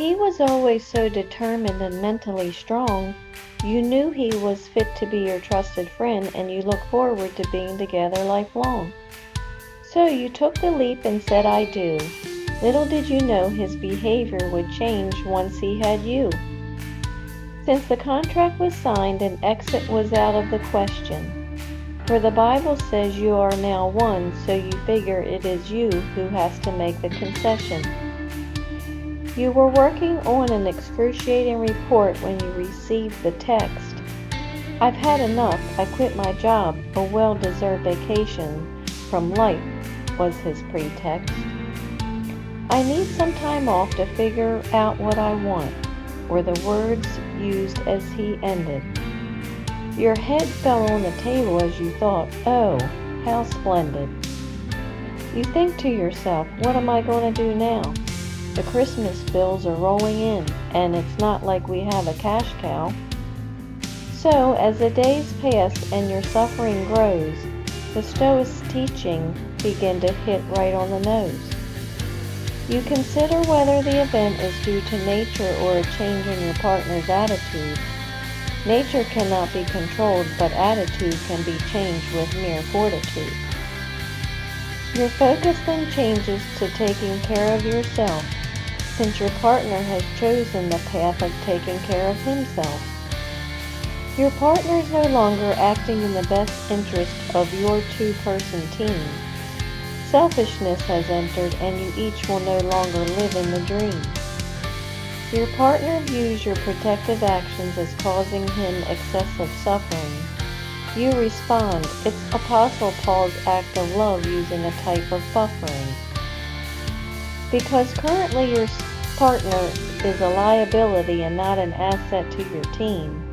He was always so determined and mentally strong. You knew he was fit to be your trusted friend and you look forward to being together lifelong. So you took the leap and said, I do. Little did you know his behavior would change once he had you. Since the contract was signed, an exit was out of the question. For the Bible says you are now one, so you figure it is you who has to make the concession. You were working on an excruciating report when you received the text. I've had enough. I quit my job. A well deserved vacation from life was his pretext. I need some time off to figure out what I want, were the words used as he ended. Your head fell on the table as you thought, oh, how splendid. You think to yourself, what am I going to do now? The Christmas bills are rolling in, and it's not like we have a cash cow. So, as the days pass and your suffering grows, the Stoics' teaching begin to hit right on the nose. You consider whether the event is due to nature or a change in your partner's attitude Nature cannot be controlled, but attitude can be changed with mere fortitude. Your focus then changes to taking care of yourself, since your partner has chosen the path of taking care of himself. Your partner is no longer acting in the best interest of your two-person team. Selfishness has entered and you each will no longer live in the dream. Your partner views your protective actions as causing him excessive suffering. You respond, it's Apostle Paul's act of love using a type of buffering. Because currently your partner is a liability and not an asset to your team,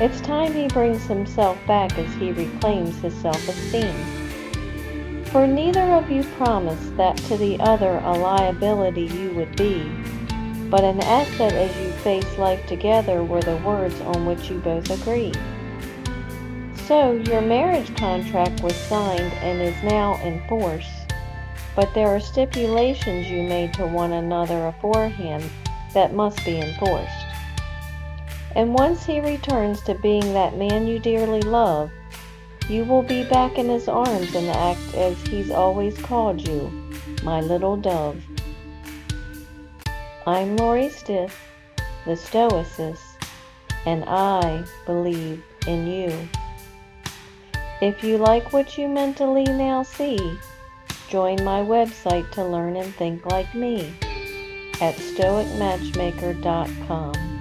it's time he brings himself back as he reclaims his self-esteem. For neither of you promised that to the other a liability you would be, but an asset as you face life together were the words on which you both agreed. So, your marriage contract was signed and is now in force, but there are stipulations you made to one another aforehand that must be enforced. And once he returns to being that man you dearly love, you will be back in his arms and act as he's always called you, my little dove. I'm Lori Stiff, the Stoicess, and I believe in you. If you like what you mentally now see, join my website to learn and think like me at stoicmatchmaker.com.